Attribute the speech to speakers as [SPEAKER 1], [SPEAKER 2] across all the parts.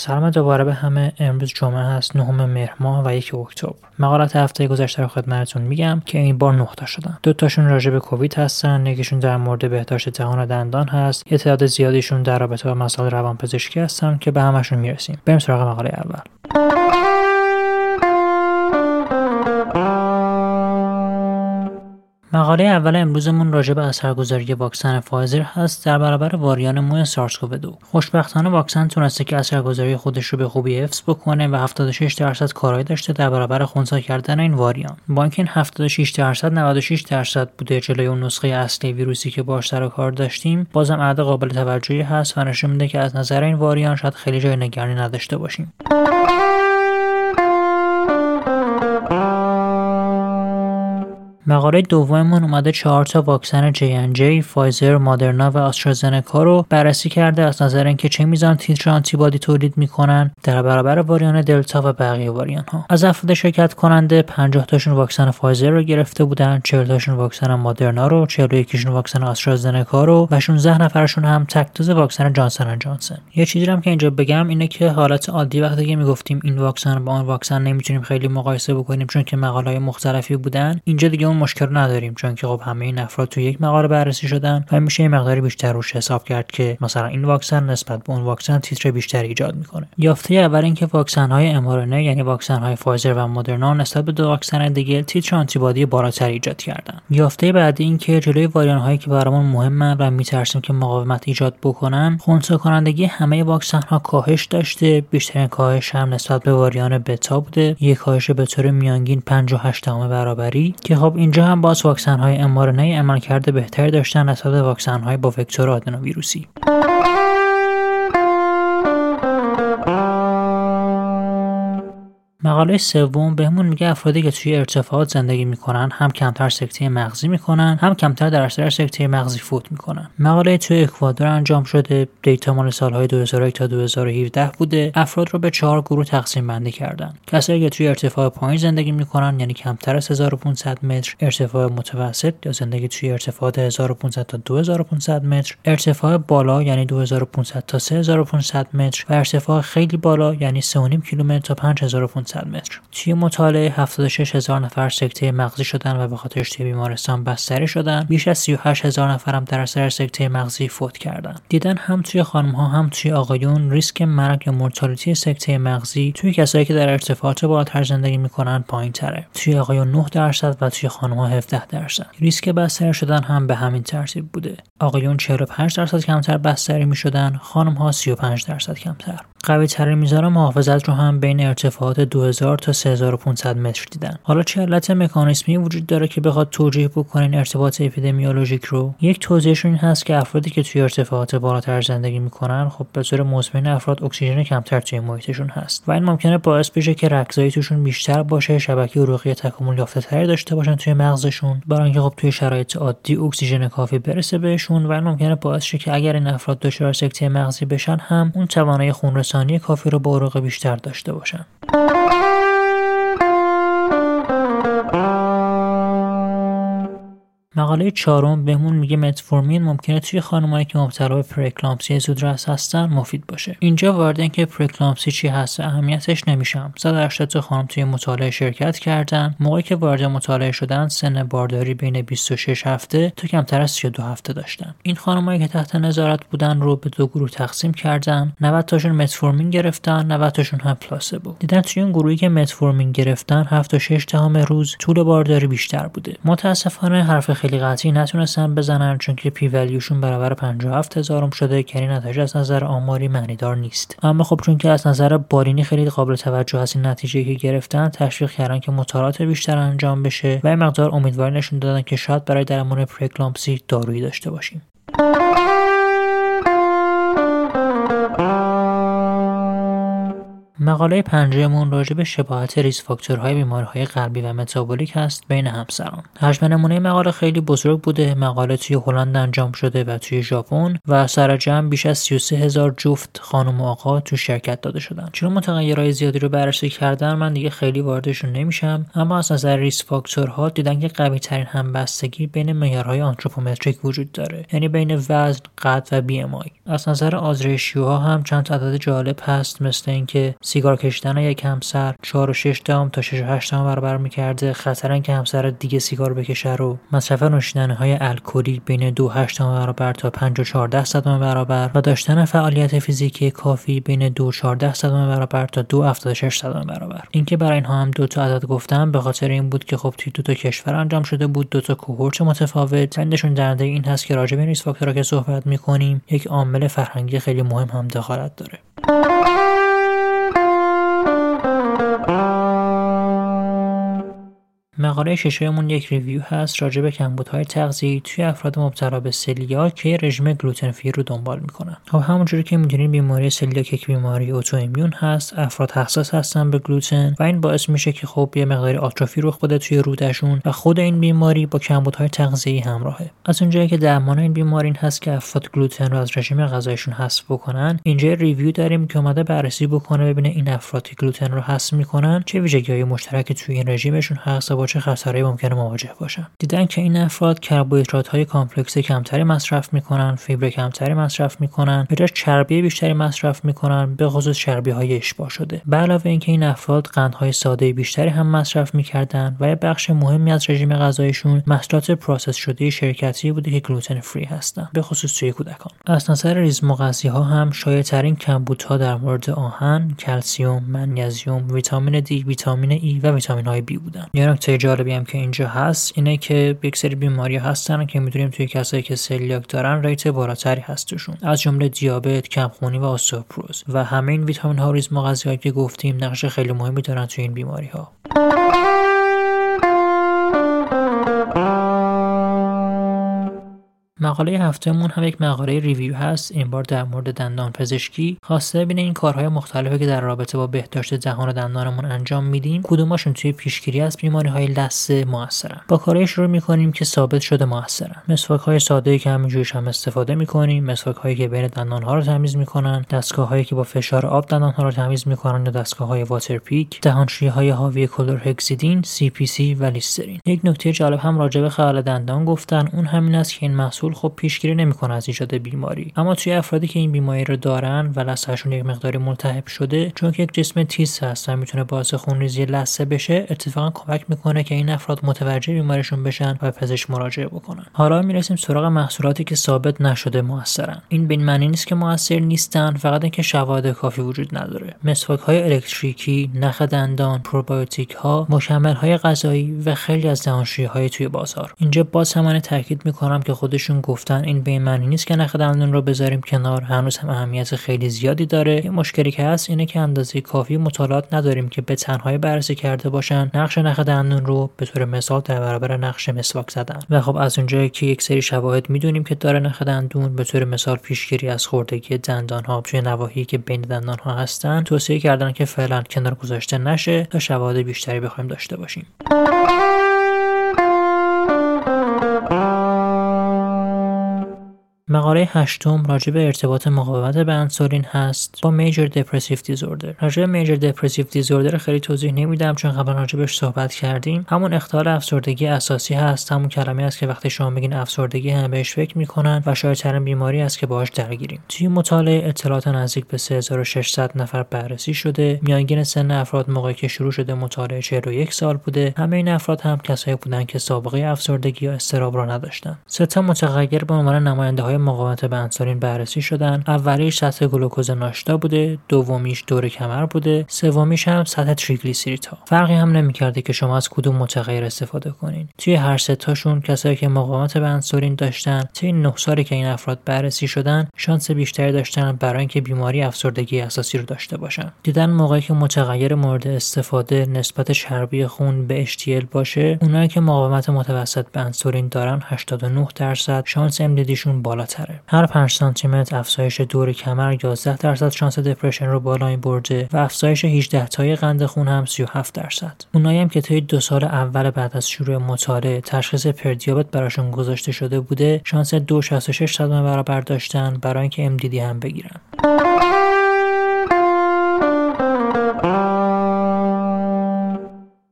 [SPEAKER 1] سلام دوباره به همه. امروز جمعه هست نهم مهر ماه و یک اکتبر. مقالات هفته گذشته رو خدمتتون میگم که این بار نقطه شدن. دو تاشون راجع به کووید هستن یکیشون در مورد بهداشت دهان و دندان هست. یه تعداد زیادیشون در رابطه با مسائل روانپزشکی هستن که به همشون می‌رسیم. بریم سراغ مقاله اول. مقاله اول امروزمون راجع به اثرگذاری واکسن فایزر هست در برابر واریان مو سارس کوو 2 خوشبختانه واکسن تونسته که اثرگذاری خودش رو به خوبی حفظ بکنه و 76 درصد کارایی داشته در برابر خونسا کردن این واریان. با اینکه این 76 درصد 96 درصد بوده جلوی اون نسخه اصلی ویروسی که باش سر کار داشتیم بازم عدد قابل توجهی هست و نشون میده که از نظر این variant شاید خیلی جای نگرانی نداشته باشیم. مقاله دوممون اومده چهار تا واکسن جی فایزر، مادرنا و آسترازنکا رو بررسی کرده از نظر اینکه چه میزان تیتر آنتیبادی تولید می‌کنن در برابر variant دلتا و بقیه variant ها. از افراد شرکت کننده 50 تاشون واکسن فایزر رو گرفته بودن، 40 تاشون واکسن مادرنا رو، 41 شون واکسن آسترازنکا رو و 16 نفرشون هم تک دوز واکسن جانسن جانسن. یه چیزی هم که اینجا بگم اینه که حالت عادی وقتی که می‌گفتیم این واکسن با اون واکسن نمی‌تونیم خیلی مقایسه بکنیم چون که مقاله مختلفی بودن اینجا دیگه اون مشکل نداریم چون که خب همه این افراد تو یک مقاله بررسی شدن و میشه یه مقداری بیشتر روش حساب کرد که مثلا این واکسن نسبت به اون واکسن تیتر بیشتری ایجاد می‌کنه. یافته اول اینکه واکسن های mRNA یعنی واکسن های فایزر و مدرنا نسبت به دو واکسن دیگه تیتر آنتیبادی بالاتر ایجاد کردن. یافته بعدی اینکه جلوی واریان هایی که برامون مهمن و میترسیم که مقاومت ایجاد بکنن خونسا کنندگی همه واکسن ها کاهش داشته. بیشترین کاهش هم نسبت به واریان بتا بوده. یک کاهش به طور میانگین 58 برابری که خب اینجا هم باز واکسن های امارنه عملکرد بهتری داشتن نسبت واکسن های با وکتور آدنوویروسی. مقاله سوم بهمون میگه افرادی که توی ارتفاعات زندگی می‌کنن هم کمتر سکته مغزی می‌کنن هم کمتر در اثر سکته مغزی فوت می‌کنن. مقاله توی اکوادور انجام شده دیتا مال سالهای 2001 تا 2017 بوده. افراد رو به چهار گروه تقسیم بندی کردن. کسایی که توی ارتفاع پایین زندگی می‌کنن یعنی کمتر از 1500 متر. ارتفاع متوسط یا زندگی توی ارتفاعات 1500 تا 2500 متر. ارتفاع بالا یعنی 2500 تا 3500 متر. و ارتفاع خیلی بالا یعنی 3.5 کیلومتر تا 5500 متر. توی مطالعه 76 هزار نفر سکته مغزی شدن و به خاطر توی بیمارستان بستری شدن. بیش از 38 هزار نفر هم در اثر سکته مغزی فوت کردن. دیدن هم توی خانم ها هم توی آقایون ریسک مرگ یا مورتالتی سکته مغزی توی کسایی که در ارتفاعات بالاتر زندگی می‌کنن پایین تره توی آقایون 9 درصد و توی خانم ها 17 درصد. ریسک بستری شدن هم به همین ترتیب بوده. آقایون 45 درصد کمتر بستری می‌شدن. خانم ها 35 درصد کمتر. قوی ترین میزان محافظت رو هم بین ارتفاعات 2000 تا 3500 متر دیدن. حالا چه علت مکانیسمی وجود داره که بخواد توجیه بکنین ارتباط اپیدمیولوژیک رو؟ یک توضیحشون این هست که افرادی که توی ارتفاعات بالاتر زندگی می‌کنن خب به طور مزمن افراد اکسیژن کمتر توی محیطشون هست. و این ممکنه باعث بشه که رگزایی توشون بیشتر باشه شبکه عروقی تکامل یافته تری داشته باشن توی مغزشون برای اینکه خب توی شرایط عادی اکسیژن کافی برسه بهشون و این ممکنه باعث شه که اگر این افراد دچار سکته مغزی بشن هم اون توانایی خونرسانی کافی رو با عروق بیشتر داشته باشن. مقاله چهارم بهمون میگه متفورمین ممکنه توی خانمایی که مبتلا به پره‌اکلامپسی زودرس هستن مفید باشه. اینجا وارد اینکه پره‌اکلامپسی چی هست اهمیتش نمیشم 180 تا خانم توی مطالعه شرکت کردن. موقعی که وارد مطالعه شدن سن بارداری بین 26 هفته تا کمتر از 32 هفته داشتن. این خانمایی که تحت نظارت بودن رو به دو گروه تقسیم کردن. 90 تاشون متفورمین گرفتن 90 تاشون هم placebo دیدن توی اون گروهی که متفورمین گرفتن 7 تا 6 دهم روز طول بارداری بیشتر بوده. متاسفانه حرف خیلی قطعی نتونستن بزنن چون که پی ولیوشون برابر 57 هزارم شده که این نتیجه از نظر آماری معنیدار نیست. اما خب چون که از نظر بالینی خیلی قابل توجه از این نتیجه که گرفتن تشویق کردن که مطالعات بیشتر انجام بشه و این مقدار امیدواری نشون دادن که شاید برای درمان پرکلامپسی دارویی داشته باشیم. مقاله پنجمون راجع به شباهت risk factor های بیماریهای قلبی و متابولیک هست بین همسران. حجم نمونه مقاله خیلی بزرگ بوده. مقاله توی هلند انجام شده و توی ژاپن و سر جمع بیش از 33 هزار جفت خانم و آقا تو شرکت داده شدن. چون متغیرهای زیادی رو بررسی کردن من دیگه خیلی واردشون نمیشم اما از نظر risk factor ها دیدن که قوی ترین همبستگی بین معیارهای anthropometric وجود داره یعنی بین وزن قد و BMI. از نظر odds ratio ها هم چند عدد جالب هست مثل اینکه سیگار کشیدن یک همسر 4 و 6 دهم تا 6 و 8 دهم برابر می‌کرده. خطر اینکه همسر دیگه سیگار بکشه رو مصرف نوشیدنی های الکلی بین 2 8 برابر تا 5 و 14 صدم برابر و داشتن فعالیت فیزیکی کافی بین 2 و 14 صدم برابر تا 2 76 صدم برابر. اینکه برای اینها هم دو تا عدد گفتم به خاطر این بود که خب توی دو تا کشور انجام شده بود. دو تا کوهورت متفاوت. نشون دهنده این هست که راجع به risk factor ها که صحبت می‌کنیم یک عامل فرهنگی خیلی مهم هم دخالت داره. مقاله ششمون یک review هست راجع به کمبودهای تغذیه‌ای توی افراد مبتلا به سلیاک که رژیم gluten free رو دنبال می‌کنن. خب همونجوری که می‌دونین بیماری سلیاک یک بیماری autoimmune هست، افراد حساس هستن به گلوتن و این باعث میشه که خب یه مقداری آتروفی رخ بده توی رودشون و خود این بیماری با کمبودهای تغذیه‌ای همراهه. از اونجایی که درمان این بیماری این هست که افراد گلوتن رو از رژیم غذایشون حذف بکنن، اینجا review داریم که اومده بررسی بکنه ببینه این افراد گلوتن رو حذف می‌کنن چه ویژگی‌های مشترک توی این رژیمشون هست چه خطرهایی ممکنه مواجه باشن دیدن که این افراد کربوهیدرات های complex کمتری مصرف می‌کنن فیبر کمتری مصرف می‌کنن به چربی بیشتری مصرف می‌کنن به خصوص چربی های اشباع شده. به علاوه اینکه این افراد قندهای ساده بیشتری هم مصرف می‌کردن و یه بخش مهمی از رژیم غذایشون محصولات process شده شرکتی بوده که gluten free هستن به خصوص توی کودکان. از نظر ریزمغذی ها هم شایع ترین کمبودها در مورد آهن کلسیوم منیزیم ویتامین دی ویتامین ای و ویتامین های بی بودن. یه نکته جالبی هم که اینجا هست اینه که یک سری بیماری هستن که می‌دونیم توی کسایی که سلیاک دارن rate بالاتری هست توشون. از جمله دیابت کمخونی و استئوپروز و همه این ویتامین ها و ریزمغذی که گفتیم نقش خیلی مهمی دارن توی این بیماری ها مقاله هفتهمون هم یک مقاله review هست. این بار در مورد دندان پزشکی. خواسته ببینه این کارهای مختلفی که در رابطه با بهداشت دهان و دندانمون انجام میدیم کدوماشون توی پیشگیری از بیماری های لثه موثرن؟ با کارهای شروع می‌کنیم که ثابت شده موثرن. مسواک های ساده که همینجوریش هم استفاده می‌کنیم مسواک هایی که بین دندان ها رو تمیز می‌کنن دستگاه هایی که با فشار آب دندان ها رو تمیز می‌کنن یا دستگاه های water pick دهانشویی های حاوی کلورهکسیدین CPC و لیسترین. یک نکته جالب هم راجع به خلال دندان گفتن. اون همین است که این محصول خب پیشگیری نمی‌کنه از ایجاد بیماری. اما توی افرادی که این بیماری رو دارن و لثهشون یک مقداری ملتهب شده چون که یک جسم تیز هست و می‌تونه باعث خونریزی لثه بشه اتفاقا کمک می‌کنه که این افراد متوجه بیماریشون بشن و پزشک مراجعه بکنن. حالا می‌رسیم سراغ محصولاتی که ثابت نشده موثرن. این به معنی نیست که موثر نیستن فقط اینکه شواهد کافی وجود نداره. مسواک های الکتریکی نخ دندان پروبیوتیک ها مکمل های غذایی و خیلی از دهانشویی های توی بازار. اینجا باز هم تاکید می‌کنم که خودشون گفتن این به معنی نیست که نخ دندون رو بذاریم کنار. هنوز هم اهمیت خیلی زیادی داره. یه مشکلی که هست اینه که اندازه کافی مطالعات نداریم که به تنهایی بررسی کرده باشن. نقش نخ دندون رو به طور مثال در برابر نقش مسواک زدن. و خب از اونجایی که یک سری شواهد می‌دونیم که داره نخ دندون به طور مثال پیشگیری از خوردگی دندان ها توی نواحی که بین دندان ها هستن توصیه کردن که فعلا کنار گذاشته نشه تا شواهد بیشتری بخوایم داشته باشیم. مقاله هشتم راجع به ارتباط مقاومت به انسولین هست با میجر دپرسیو دیزوردر راجع به میجر دپرسیو دیزوردر خیلی توضیح نمیدم چون قبلا راجبش صحبت کردیم. همون اختلال افسردگی اساسی هست. همون کلمه است که وقتی شما بگین افسردگی هم بهش فکر می‌کنن و شاید ترین بیماری است که باهاش درگیریم. توی مطالعه اطلاعات نزدیک به 3600 نفر بررسی شده. میانگین سن افراد موقعی که شروع شده مطالعه 41 سال بوده. همه این افراد هم کسایی بودن که سابقه افسردگی یا استراب را نداشتن سه تا متغیر به عنوان نماینده های مقاومت به انسولین بررسی شدن. اولیش سطح گلوکوز ناشتا بوده دومیش دور کمر بوده سومیش هم سطح تریگلیسیریدها فرقی هم نمی‌کرده که شما از کدوم متغیر استفاده کنین. توی هر سه تاشون کسایی که مقاومت به انسولین داشتن این نه سالی که این افراد بررسی شدن شانس بیشتری داشتن برای اینکه بیماری افسردگی اساسی رو داشته باشن. دیدن موقعی که متغیر مورد استفاده نسبت چربی خون به HDL باشه اونایی که مقاومت متوسط به انسولین دارن 89 درصد شانس MDDشون بالاتر بالاتره هر 5 سانتی متر افزایش دور کمر 11 درصد شانس دپرشن رو بالا برده و افزایش 18 تای قند خون هم 37 درصد. اونایی هم که توی دو سال اول بعد از شروع مطالعه تشخیص پردیابت براشون گذاشته شده بوده شانس 2.66 برابر داشتن برای اینکه MDD هم بگیرن.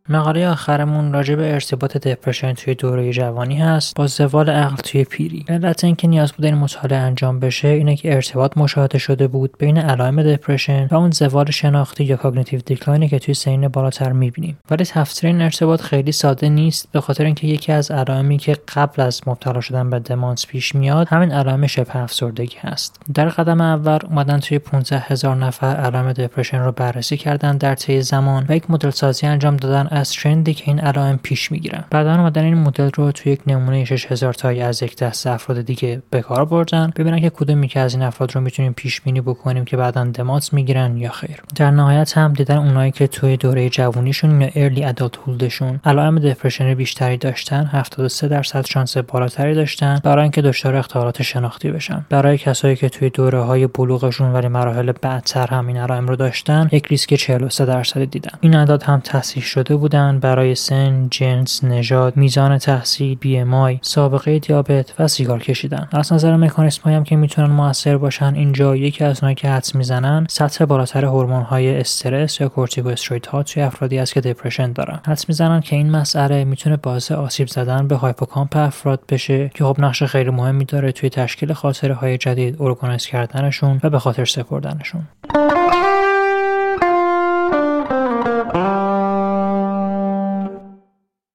[SPEAKER 1] مقاله آخرمون راجع به ارتباط depression توی دوره جوانی هست. با زوال عقل توی پیری. علت اینکه نیاز بوده این مطالعه انجام بشه اینه که ارتباط مشاهده شده بود بین علائم depression و اون زوال شناختی یا cognitive decline ی که توی سنین بالاتر می‌بینیم. ولی تفسیر این ارتباط خیلی ساده نیست به خاطر اینکه یکی از علائمی که قبل از مبتلا شدن به دمانس پیش میاد همین علائم شبه افسردگی هست. در قدم اول اومدن توی 15 هزار نفر علائم depression رو بررسی کردن در طی زمان و یک مدل سازی انجام دادن از trend ی که این علائم پیش می‌گیرن. بعدا اومدن این مدل رو توی یک نمونه 6000 تایی از یک دسته افراد دیگه به کار بردن ببینن که کدومی که از این افراد رو می‌تونیم پیش بینی بکنیم که بعدا دمانس می‌گیرن یا خیر. در نهایت هم دیدن اونایی که توی دوره جوونیشون یا ارلی ادالت هولدشون علائم دپرشن بیشتری داشتن 73 درصد شانس بالاتری داشتن برای اینکه دچار اختلالات شناختی بشن. برای کسایی که توی دوره های بلوغشون ولی مراحل بعدتر هم این علائم رو داشتن یک ریسک 43 درصد دیدن. این اعداد هم تصحیح شده بودن برای سن، جنس، نژاد، میزان تحصیل، بی ام سابقه دیابت و سیگار کشیدن. از نظر مکانیسم هم که می‌تونن موثر باشن اینجا یکی از اونایی که حدس می‌زنن سطح بالاتر هورمون های استرس یا ها توی افرادی است که depression دارن. حدس می‌زنن که این مسئله می‌تونه باعث آسیب زدن به هیپوکامپ افراد بشه که خب نقش خیلی مهمی داره توی تشکیل خاطره های جدید، organize کردنشون و به خاطر سپردنشون.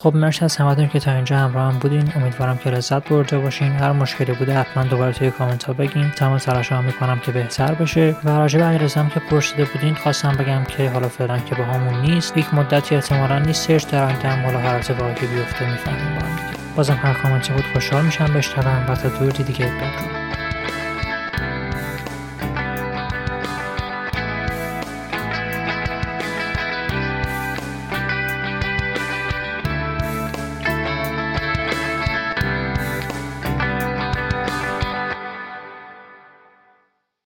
[SPEAKER 1] خب مرسی از همتون که تا اینجا همراه هم بودین. امیدوارم که لذت برده باشین. هر مشکلی بوده حتما دوباره توی کامنت ها بگین. تمام تلاشمو می‌کنم که بهتر بشه. و راجع به علیرضا که پرسیده بودین خواستم بگم که حالا فعلا که باهامون نیست. یک مدتی احتمالا نیستش در هم حالا هر اتفاقی که بیفته می‌فهمیم با بازم هر کامنتی بود خوشحال میشم. بشنوم. و تا دور دیگه بدرود.